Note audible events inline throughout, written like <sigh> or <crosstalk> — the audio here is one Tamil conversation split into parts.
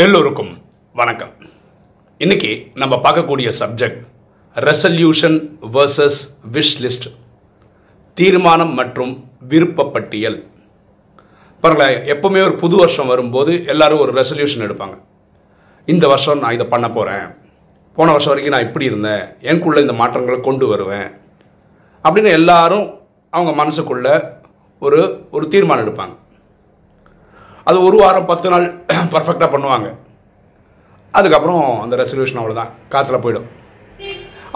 எல்லோருக்கும் வணக்கம். இன்னைக்கு நம்ம பார்க்கக்கூடிய subject resolution versus wish list தீர்மானம் மற்றும் விருப்ப பட்டியல் எப்பவுமே ஒரு புது வருஷம் வரும்போது எல்லாரும் ஒரு ரெசல்யூஷன் எடுப்பாங்க. இந்த வருஷம் நான் இதை பண்ண போகிறேன் போன வருஷம் வரைக்கும் நான் இப்படி இருந்தேன். எனக்குள்ளே இந்த மாற்றங்களை கொண்டு வருவேன். அப்படின்னு எல்லாரும் அவங்க மனசுக்குள்ள ஒரு ஒரு தீர்மானம் எடுப்பாங்க. அது ஒரு வாரம் பத்து நாள் <clears throat> பர்ஃபெக்டாக பண்ணுவாங்க. அதுக்கப்புறம் அந்த ரெசல்யூஷன் அவ்வளோதான் காற்றுல போயிடும்.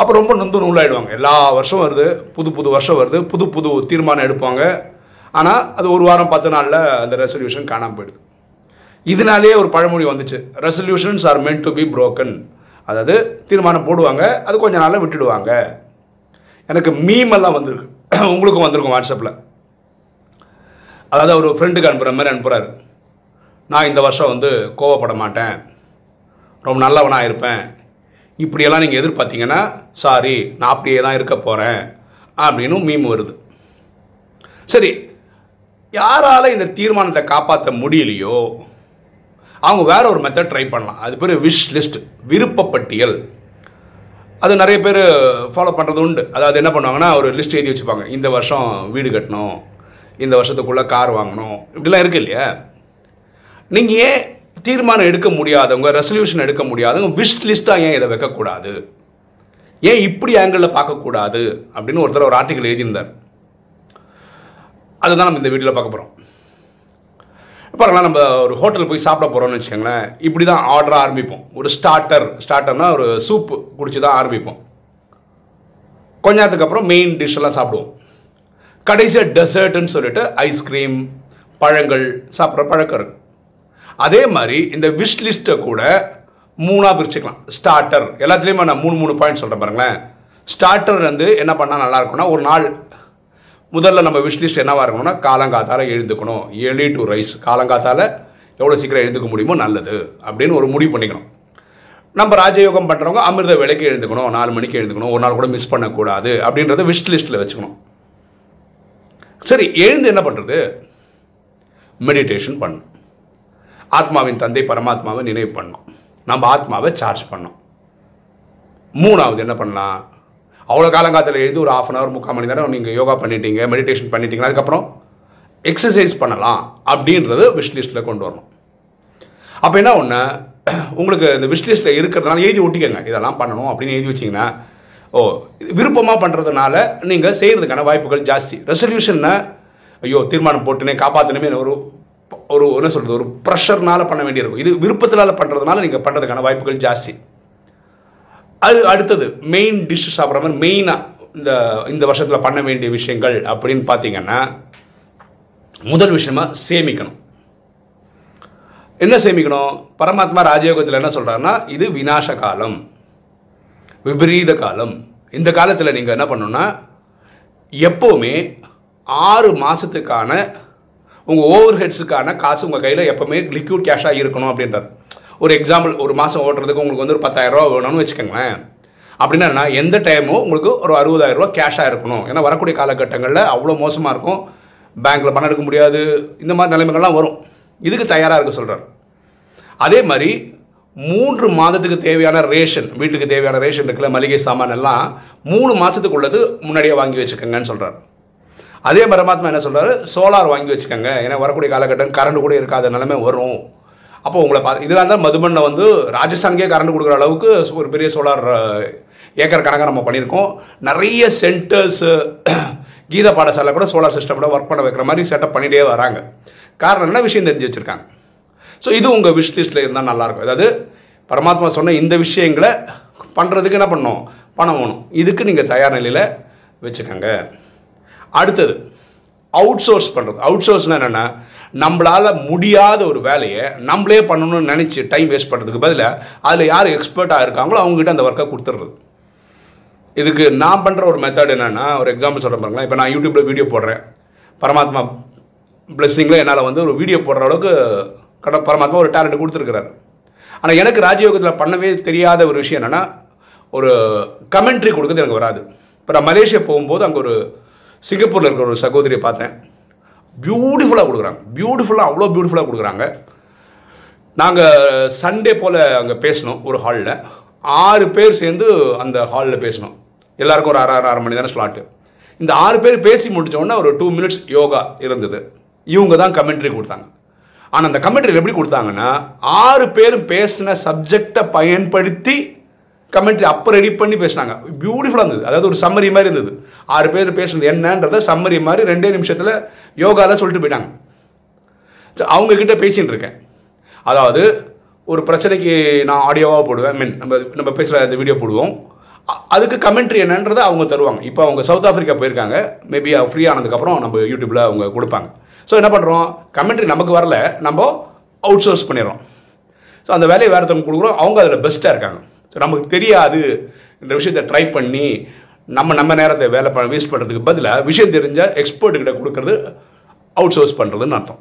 அப்போ ரொம்ப நொந்து நூலாயிடுவாங்க. எல்லா வருஷம் வருது புது புது வருஷம் வருது புது புது தீர்மானம் எடுப்பாங்க. ஆனால் அது ஒரு வாரம் பத்து நாளில் அந்த ரெசல்யூஷன் காணாமல் போயிடுது. இதனாலேயே ஒரு பழமொழி வந்துச்சு. Resolutions are meant to be broken அதாவது தீர்மானம் போடுவாங்க அது கொஞ்ச நாளில் விட்டுடுவாங்க. எனக்கு மீம் எல்லாம் வந்திருக்கு. <clears throat> உங்களுக்கும் வந்திருக்கும் வாட்ஸ்அப்பில் அதாவது ஒரு ஃப்ரெண்டுக்கு அனுப்புகிற மாதிரி அனுப்புகிறாரு நான் இந்த வருஷம் வந்து கோவப்பட மாட்டேன். ரொம்ப நல்லவனாக இருப்பேன். இப்படியெல்லாம் நீங்கள் எதிர்பார்த்தீங்கன்னா சாரி நான் அப்படியே தான் இருக்க போகிறேன் அப்படின்னு மீம் வருது. சரி யாரால் இந்த தீர்மானத்தை காப்பாற்ற முடியலையோ அவங்க வேற ஒரு மெத்தட் ட்ரை பண்ணலாம். அது பேர் விஷ் லிஸ்ட் விருப்பப்பட்டியல். அது நிறைய பேர் ஃபாலோ பண்ணுறது உண்டு. அதாவது என்ன பண்ணுவாங்கன்னா ஒரு லிஸ்ட் எழுதி வச்சுப்பாங்க. இந்த வருஷம் வீடு கட்டணும் இந்த வருஷத்துக்குள்ளே கார் வாங்கணும் இப்படிலாம் இருக்கு இல்லையா? நீங்கள் ஏன் தீர்மானம் எடுக்க முடியாதவங்க ரெசல்யூஷன் எடுக்க முடியாதவங்க விஷ் லிஸ்ட்டாக ஏன் இதை வைக்கக்கூடாது? ஏன் இப்படி ஆங்கிளில் பார்க்கக்கூடாது? அப்படின்னு ஒருத்தர் ஒரு ஆர்டிக்கல் எழுதியிருந்தார். அதுதான் நம்ம இந்த வீடியோவில் பார்க்க போகிறோம் பாருங்களா நம்ம ஒரு ஹோட்டல் போய் சாப்பிட போகிறோம்னு வச்சுக்கோங்களேன் இப்படி தான் ஆர்டர் ஆரம்பிப்போம். ஒரு ஸ்டார்டர் ஸ்டார்டர்னா ஒரு சூப் குடிச்சு தான் ஆரம்பிப்போம். கொஞ்ச நேரத்துக்கு அப்புறம் மெயின் டிஷ்ஷெல்லாம் சாப்பிடுவோம். கடைசியாக டெசர்ட்னு சொல்லிட்டு ஐஸ்கிரீம் பழங்கள் சாப்பிட்ற பழக்கம் இருக்குது அதே மாதிரி இந்த விஷ் லிஸ்ட்டை கூட மூணாக பிரிச்சுக்கலாம். ஸ்டார்டர் எல்லாத்துலேயுமே நான் மூணு மூணு பாயிண்ட் சொல்கிறேன் பாருங்களேன். ஸ்டார்டர் வந்து என்ன பண்ணால் நல்லா இருக்கும்னா ஒரு நாள் முதல்ல நம்ம விஷ் லிஸ்ட் என்னவாக இருக்கணும்னா காலங்காத்தால் எழுந்துக்கணும். ஏர்லி டு ரைஸ் காலங்காத்தால் எவ்வளோ சீக்கிரம் எழுந்துக்க முடியுமோ நல்லது அப்படின்னு ஒரு முடிவு பண்ணிக்கணும். நம்ம ராஜயோகம் பண்ணுறவங்க அமிர்த விலைக்கு எழுந்துக்கணும். நாலு மணிக்கு எழுந்துக்கணும். ஒரு நாள் கூட மிஸ் பண்ணக்கூடாது அப்படின்றத விஷ் லிஸ்ட்டில் வச்சுக்கணும். சரி எழுந்து என்ன பண்ணுறது மெடிடேஷன் பண்ணணும். ஆத்மாவின் தந்தை பரமாத்மாவை நினைவு பண்ணோம். நம்ம ஆத்மாவை சார்ஜ் பண்ணோம். மூணாவது என்ன பண்ணலாம்? அவ்வளோ காலங்காலத்தில் எழுதி ஒரு ஆஃப் அன் ஹவர் முக்கால் மணி நேரம் நீங்கள் யோகா பண்ணிட்டீங்க மெடிடேஷன் பண்ணிட்டீங்க அதுக்கப்புறம் எக்ஸசைஸ் பண்ணலாம் அப்படின்றது விஷ்லிஸ்ட்டில் கொண்டு வரணும். அப்போ என்ன ஒன்று உங்களுக்கு இந்த விஷ்லிஸ்ட்டில் இருக்கிறதுனால எழுதி ஒட்டிக்கங்க. இதெல்லாம் பண்ணணும் அப்படின்னு எழுதி வச்சிங்கன்னா ஓ விருப்பமாக பண்ணுறதுனால நீங்கள் செய்கிறதுக்கான வாய்ப்புகள் ஜாஸ்தி. ரெசல்யூஷனை ஐயோ தீர்மானம் போட்டுனே காப்பாற்றணுமே ஒரு ஒரு என்ன சொல்கிறது ஒரு ப்ரெஷர்னால் பண்ண வேண்டியிருக்கும். இது விருப்பத்தினால் பண்ணுறதுனால நீங்கள் பண்ணுறதுக்கான வாய்ப்புகள் ஜாஸ்தி. அது அடுத்தது மெயின் டிஷ் சாப்பிட்ற மாதிரி மெயினாக இந்த இந்த வருஷத்தில் பண்ண வேண்டிய விஷயங்கள் அப்படின்னு பார்த்தீங்கன்னா முதல் விஷயமா சேமிக்கணும். என்ன சேமிக்கணும்? பரமாத்மா ராஜயோகத்தில் என்ன சொல்கிறாருன்னா இது விநாச காலம். விபரீத காலம். இந்த காலத்தில் நீங்கள் என்ன பண்ணணும்னா எப்போவுமே ஆறு மாதத்துக்கான உங்கள் ஓவர் ஹெட்ஸுக்கான காசு உங்கள் கையில் எப்போவுமே லிக்யூட் கேஷாக இருக்கணும் அப்படின்றார். ஒரு எக்ஸாம்பிள் ஒரு மாதம் ஓட்டுறதுக்கு உங்களுக்கு வந்து ஒரு பத்தாயிரம் வேணும்னு வச்சுக்கோங்களேன். அப்படின்னா எந்த டைமும் உங்களுக்கு ஒரு அறுபதாயிரரூபா கேஷாக இருக்கணும். ஏன்னா வரக்கூடிய காலகட்டங்களில் அவ்வளோ மோசமாக இருக்கும். பேங்க்கில் பணம் எடுக்க முடியாது. இந்த மாதிரி நிலைமைகள்லாம் வரும். இதுக்கு தயாராக இருக்க சொல்கிறார் அதே மாதிரி மூன்று மாதத்துக்கு தேவையான ரேஷன் வீட்டுக்கு தேவையான ரேஷன் இருக்குல்ல மளிகை சாமான் எல்லாம் மூணு மாதத்துக்குள்ளது முன்னாடியே வாங்கி வச்சுக்கோங்கன்னு சொல்கிறார் அதே பரமாத்மா என்ன சொல்கிறாரு சோலார் வாங்கி வச்சுக்கோங்க. ஏன்னா வரக்கூடிய காலகட்டம் கரண்ட் கூட இருக்காத நிலைமை வரும். அப்போ உங்களை பா இதெல்லாம் தான் மதுபண்ணை வந்து ராஜஸ்தானுக்கே கரண்ட் கொடுக்குற அளவுக்கு ஒரு பெரிய சோலார் ஏக்கர் கணக்காக நம்ம பண்ணியிருக்கோம். நிறைய சென்டர்ஸு கீத பாடசாலை கூட சோலார் சிஸ்டமில் ஒர்க் பண்ண வைக்கிற மாதிரி செட்டப் பண்ணிட்டே வராங்க. காரணம் என்ன? விஷயம் தெரிஞ்சு வச்சுருக்காங்க. ஸோ இது உங்கள் விஷ் லிஸ்ட்டில் இருந்தால் நல்லாயிருக்கும். அதாவது பரமாத்மா சொன்ன இந்த விஷயங்களை பண்ணுறதுக்கு என்ன பண்ணணும்? பணம் வேணும். இதுக்கு நீங்கள் தயார் நிலையில் வச்சுக்கோங்க. அடுத்தது அவுட் சோர்ஸ் பண்ணுறது அவுட் சோர்ஸ்னால் என்னென்னா நம்மளால் முடியாத ஒரு வேலையை நம்மளே பண்ணணும்னு நினச்சி டைம் வேஸ்ட் பண்ணுறதுக்கு பதிலாக அதில் யார் எக்ஸ்பர்ட்டாக இருக்காங்களோ அவங்ககிட்ட அந்த ஒர்க்கை கொடுத்துட்றது இதுக்கு நான் பண்ணுற ஒரு மெத்தட் என்னென்னா ஒரு எக்ஸாம்பிள் சொல்கிறேன் பாருங்களேன். இப்போ நான் யூடியூப்பில் வீடியோ போடுறேன். பரமாத்மா பிளெஸ்ஸிங்கில் என்னால் வந்து ஒரு வீடியோ போடுற அளவுக்கு கட பரமாத்மா ஒரு டேலண்ட் கொடுத்துருக்குறாரு. ஆனால் எனக்கு ராஜயோகத்தில் பண்ணவே தெரியாத ஒரு விஷயம் என்னென்னா ஒரு கமெண்ட்ரி கொடுக்குறது எனக்கு வராது. இப்போ நான் மலேசியா போகும்போது அங்கே ஒரு சிங்கப்பூரில் இருக்கிற ஒரு சகோதரியை பார்த்தேன். பியூட்டிஃபுல்லாக கொடுக்குறாங்க. பியூட்டிஃபுல்லாக அவ்வளோ பியூட்டிஃபுல்லாக கொடுக்குறாங்க. நாங்கள் சண்டே போல் அங்கே பேசினோம் ஒரு ஹாலில் ஆறு பேர் சேர்ந்து அந்த ஹாலில் பேசினோம். எல்லாருக்கும் ஒரு அரை அரை அரை மணி தானே ஸ்லாட்டு இந்த ஆறு பேர் பேசி முடித்தோடனே ஒரு டூ மினிட்ஸ் யோகா இருந்தது. இவங்க தான் கமெண்ட்ரி கொடுத்தாங்க. ஆனால் அந்த கமெண்ட்ரி எப்படி கொடுத்தாங்கன்னா ஆறு பேரும் பேசின சப்ஜெக்டை பயன்படுத்தி கமெண்ட்ரி அப்போ ரெடி பண்ணி பேசினாங்க. பியூட்டிஃபுல்லாக இருந்தது. அதாவது ஒரு சம்மரி மாதிரி இருந்தது. ஆறு பேர் பேசுனது என்னன்றத சம்மரி மாதிரி ரெண்டே நிமிஷத்தில் யோகாவில் சொல்லிட்டு போயிட்டாங்க. அவங்க கிட்ட பேசிட்டு இருக்கேன். அதாவது ஒரு பிரச்சனைக்கு நான் ஆடியோவாக போடுவேன். மீன் நம்ம நம்ம பேசுகிற அந்த வீடியோ போடுவோம். அதுக்கு கமெண்ட்ரி என்னன்றதை அவங்க தருவாங்க. இப்போ அவங்க சவுத் ஆஃப்ரிக்கா போயிருக்காங்க. மேபி ஃப்ரீ ஆனதுக்கப்புறம் நம்ம யூடியூப்பில் அவங்க கொடுப்பாங்க. ஸோ என்ன பண்ணுறோம் கமெண்ட்ரி நமக்கு வரல. நம்ம அவுட் சோர்ஸ் பண்ணிடுறோம். ஸோ அந்த வேலையை வேறு ஒருத்தவங்க கொடுக்குறோம். அவங்க அதில் பெஸ்ட்டாக இருக்காங்க. நமக்கு தெரியாது இந்த விஷயத்தை ட்ரை பண்ணி நம்ம நம்ம நேரத்தை வேலை ப வேஸ்ட் பண்ணுறதுக்கு பதிலாக விஷயம் தெரிஞ்ச எக்ஸ்பர்ட்டுக்கிட்ட கொடுக்கறது அவுட் சோர்ஸ் பண்ணுறதுன்னு அர்த்தம்.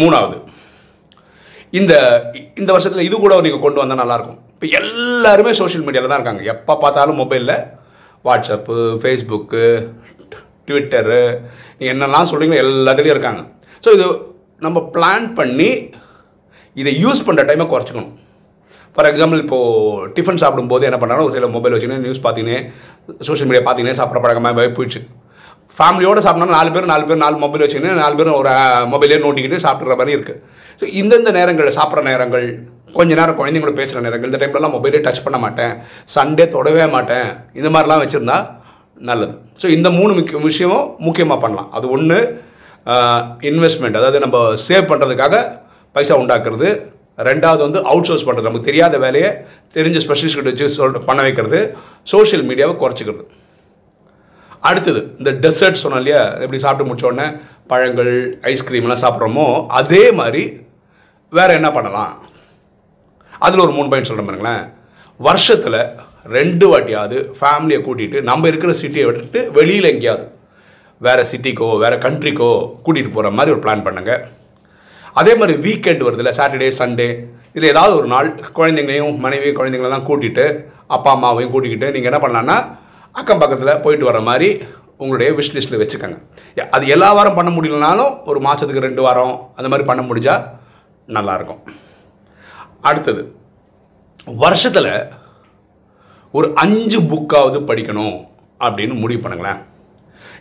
மூணாவது இந்த இந்த வருஷத்தில் இது கூட நீங்கள் கொண்டு வந்தால் நல்லாயிருக்கும் இப்போ எல்லாருமே சோஷியல் மீடியாவில் தான் இருக்காங்க. எப்போ பார்த்தாலும் மொபைலில் வாட்ஸ்அப்பு ஃபேஸ்புக்கு ட்விட்டரு என்னெல்லாம் சொல்கிறீங்களோ எல்லாத்துலேயும் இருக்காங்க. ஸோ இது நம்ம பிளான் பண்ணி இதை யூஸ் பண்ணுற டைமை குறைச்சிக்கணும். ஃபார் எக்ஸாம்பிள் இப்போது டிஃபன் சாப்பிடும்போது என்ன பண்ணாலும் ஒரு சில மொபைல் வச்சுன்னு நியூஸ் பார்த்தீங்கன்னே சோஷியல் மீடியா பார்த்தீங்கன்னே சாப்பிட்ற பழக்கமாக போயிடுச்சு. ஃபேமிலியோட சாப்பிட்னா நாலு பேர் நாலு பேர் நாலு மொபைல் வச்சுக்கின்னு நாலு பேரும் ஒரு மொபைலே நோட்டிக்கிட்டு சாப்பிட்ற மாதிரி இருக்குது ஸோ இந்தந்த நேரங்கள் சாப்பிட்ற நேரங்கள் கொஞ்ச நேரம் குழந்தைங்களோட பேசுகிற நேரங்கள் இந்த டைம்லலாம் மொபைலே டச் பண்ண மாட்டேன். சண்டே தொடவே மாட்டேன். இந்த மாதிரிலாம் வச்சுருந்தா நல்லது. ஸோ இந்த மூணு முக்கிய விஷயமும் முக்கியமாக பண்ணலாம். அது ஒன்று இன்வெஸ்ட்மெண்ட் அதாவது நம்ம சேவ் பண்ணுறதுக்காக பைசா உண்டாக்குறது. ரெண்டாவது வந்து அவுட் சோர்ஸ் பண்ணுறது நமக்கு தெரியாத வேலையை தெரிஞ்ச ஸ்பெஷலிஸ்ட் கிட்ட வச்சு சொல்லிட்டு பண்ண வைக்கிறது. சோஷியல் மீடியாவை குறைச்சிக்கிறது. அடுத்தது இந்த டெசர்ட் சொன்னோம் இல்லையா? எப்படி சாப்பிட்டு முடிச்சோடனே பழங்கள் ஐஸ்கிரீம்லாம் சாப்பிட்றோமோ அதே மாதிரி வேறு என்ன பண்ணலாம்? அதில் ஒரு மூணு பாயிண்ட் சொல்கிறேன் பாருங்களேன். வருஷத்தில் ரெண்டு வாட்டியாவது ஃபேமிலியை கூட்டிகிட்டு நம்ம இருக்கிற சிட்டியை விட்டுட்டு வெளியில் எங்கேயாவது வேறு சிட்டிக்கோ வேறு கண்ட்ரிக்கோ கூட்டிகிட்டு போகிற மாதிரி ஒரு பிளான் பண்ணுங்கள் அதே மாதிரி வீக்கெண்ட் வருதுல்ல சாட்டர்டே சண்டே இல்லை ஏதாவது ஒரு நாள் குழந்தைங்களையும் மனைவி குழந்தைங்களெல்லாம் கூட்டிகிட்டு அப்பா அம்மாவையும் கூட்டிக்கிட்டு நீங்கள் என்ன பண்ணலான்னா அக்கம் பக்கத்தில் போயிட்டு வர மாதிரி உங்களுடைய விஷ் லிஸ்ட்டில் வச்சுக்கோங்க. அது எல்லா வாரம் பண்ண முடியலனாலும் ஒரு மாதத்துக்கு ரெண்டு வாரம் அந்த மாதிரி பண்ண முடிஞ்சால் நல்லாயிருக்கும் அடுத்தது வருஷத்தில் ஒரு அஞ்சு புக்காவது படிக்கணும் அப்படின்னு முடிவு பண்ணுங்களேன்.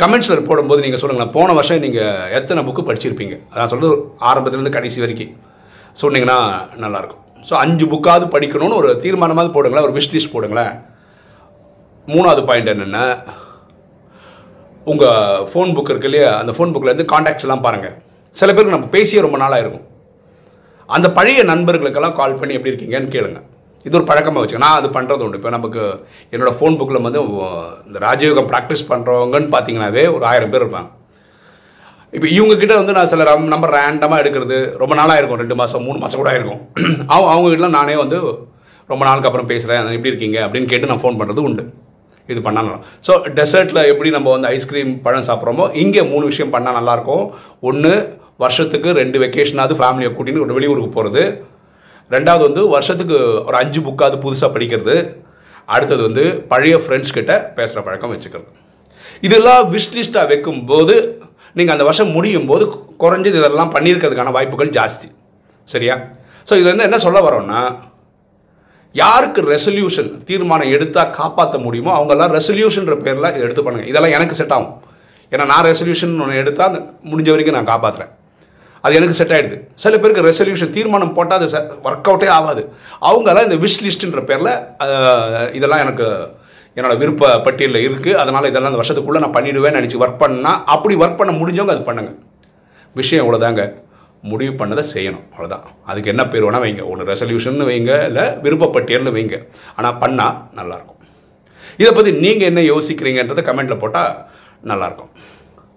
கமெண்ட்ஸில் போடும்போது நீங்கள் சொல்லுங்களேன் போன வருஷம் நீங்கள் எத்தனை புக்கு படிச்சிருப்பீங்க? அதான் சொல்கிறது ஆரம்பத்துலேருந்து கடைசி வரைக்கும். சொன்னீங்கன்னா நல்லாயிருக்கும். ஸோ அஞ்சு புக்காவது படிக்கணும்னு ஒரு தீர்மானமாவது போடுங்களேன் ஒரு விஷ் லிஸ்ட் போடுங்களேன். மூணாவது பாயிண்ட் என்னென்னா உங்கள் ஃபோன் புக் இருக்கு இல்லையா அந்த ஃபோன் புக்கில் இருந்து காண்டாக்ட்ஸ் எல்லாம் பாருங்கள் சில பேருக்கு நம்ம பேசியே ரொம்ப நாளாக இருக்கும் அந்த பழைய நண்பர்களுக்கெல்லாம் கால் பண்ணி எப்படி இருக்கீங்கன்னு கேளுங்கள் இது ஒரு பழக்கமாக வச்சுக்க. நான் அது பண்ணுறது உண்டு. இப்போ நமக்கு என்னோட ஃபோன் புக்கில் வந்து இந்த ராஜயோகம் ப்ராக்டிஸ் பண்ணுறவங்கன்னு பார்த்தீங்கன்னாவே ஒரு ஆயிரம் பேர் இருப்பாங்க. இப்போ இவங்கக்கிட்ட வந்து நான் சில ரம் நம்பர் ரேண்டமாக எடுக்கிறது ரொம்ப நாளாக இருக்கும் ரெண்டு மாதம் மூணு மாதம் கூட ஆயிருக்கும். <clears throat> அவங்க அவங்க நானே வந்து ரொம்ப நாளுக்கு அப்புறம் பேசுகிறேன் எப்படி இருக்கீங்க? அப்படின்னு கேட்டு நான் ஃபோன் பண்ணுறது உண்டு. இது பண்ணலாம். ஸோ டெசர்ட்டில் எப்படி நம்ம வந்து ஐஸ்கிரீம் பழம் சாப்பிட்றோமோ இங்கே மூணு விஷயம் பண்ணால் நல்லாயிருக்கும் ஒன்று வருஷத்துக்கு ரெண்டு வெக்கேஷனாவது ஃபேமிலியை கூட்டின்னு ஒரு வெளியூருக்கு போகிறது ரெண்டாவது வந்து வருஷத்துக்கு ஒரு அஞ்சு புக்காவது புதுசாக படிக்கிறது. அடுத்தது வந்து பழைய ஃப்ரெண்ட்ஸ் கிட்ட பேசுகிற பழக்கம் வச்சுக்கிறது. இதெல்லாம் விஷ் லிஸ்ட்டாக வைக்கும்போது நீங்கள் அந்த வருஷம் முடியும் போது குறைஞ்சது இதெல்லாம் பண்ணியிருக்கிறதுக்கான வாய்ப்புகள் ஜாஸ்தி. சரியா? ஸோ இது வந்து என்ன சொல்ல வரோம்னா யாருக்கு ரெசல்யூஷன் தீர்மானம் எடுத்தால் காப்பாற்ற முடியுமோ அவங்கெல்லாம் ரெசல்யூஷன்ற பேரில் எடுத்து பண்ணுங்க. இதெல்லாம் எனக்கு செட் ஆகும். ஏன்னா நான் ரெசல்யூஷன் ஒன்று எடுத்தால் முடிஞ்ச வரைக்கும் நான் காப்பாற்றுறேன் அது எனக்கு செட் ஆகிடுது சில பேருக்கு ரெசல்யூஷன் தீர்மானம் போட்டால் அது ஒர்க் அவுட்டே ஆகாது. அவங்கெல்லாம் இந்த விஷ் லிஸ்ட்டுன்ற பேரில் இதெல்லாம் எனக்கு என்னோட விருப்ப பட்டியலில் இருக்குது அதனால் இதெல்லாம் இந்த வருஷத்துக்குள்ளே நான் பண்ணிடுவேன்னு நினச்சி ஒர்க் பண்ணால் அப்படி ஒர்க் பண்ண முடிஞ்சவங்க அது பண்ணுங்க. விஷயம் இவ்வளோதாங்க முடிவு பண்ணதை செய்யணும். அவ்வளோதான் அதுக்கு என்ன பேர் வேணால் வைங்க. ஒன்று ரெசல்யூஷன் வைங்க இல்லை விருப்பப்பட்டியல்னு வைங்க. ஆனால் பண்ணால் நல்லாயிருக்கும். இதை பற்றி நீங்கள் என்ன யோசிக்கிறீங்கன்றதை கமெண்ட்டில் போட்டால் நல்லாயிருக்கும்.